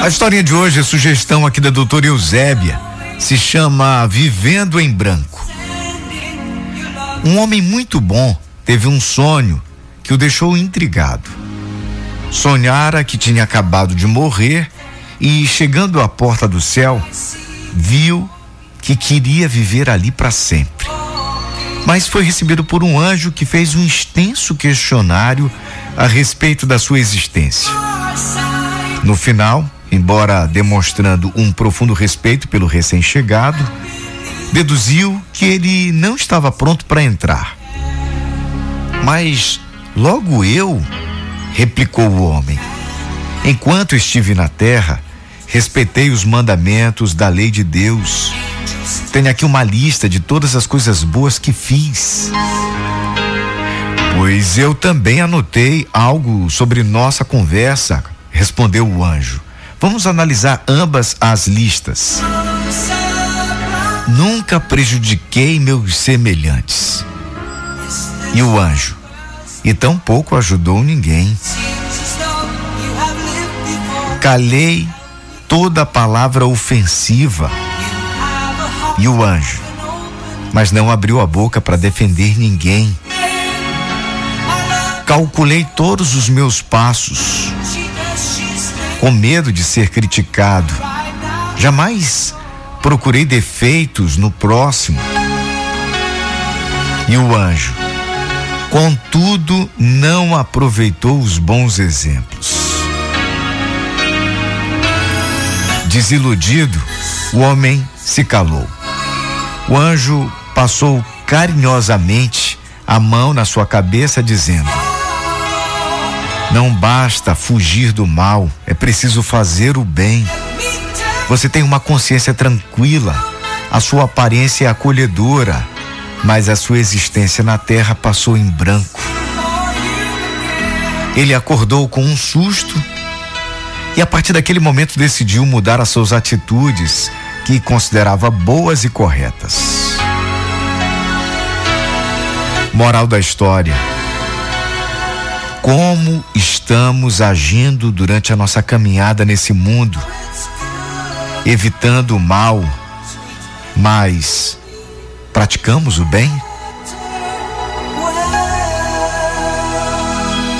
A história de hoje é sugestão aqui da doutora Eusébia. Se chama Vivendo em Branco. Um homem muito bom teve um sonho que o deixou intrigado. Sonhara que tinha acabado de morrer e, chegando à porta do céu, viu que queria viver ali para sempre. Mas foi recebido por um anjo que fez um extenso questionário a respeito da sua existência. No final, embora demonstrando um profundo respeito pelo recém-chegado, deduziu que ele não estava pronto para entrar. Mas logo eu, replicou o homem. Enquanto estive na terra, respeitei os mandamentos da lei de Deus. Tenho aqui uma lista de todas as coisas boas que fiz. Pois eu também anotei algo sobre nossa conversa, respondeu o anjo. Vamos analisar ambas as listas. Nunca prejudiquei meus semelhantes. E o anjo? E tampouco ajudou ninguém. Calei toda palavra ofensiva. E o anjo? Mas não abriu a boca para defender ninguém. Calculei todos os meus passos com medo de ser criticado. Jamais procurei defeitos no próximo. E o anjo, contudo, não aproveitou os bons exemplos. Desiludido, o homem se calou. O anjo passou carinhosamente a mão na sua cabeça, dizendo: não basta fugir do mal, é preciso fazer o bem. Você tem uma consciência tranquila, a sua aparência é acolhedora, mas a sua existência na terra passou em branco. Ele acordou com um susto e a partir daquele momento decidiu mudar as suas atitudes que considerava boas e corretas. Moral da história como estamos agindo durante a nossa caminhada nesse mundo, evitando o mal, mas praticamos o bem?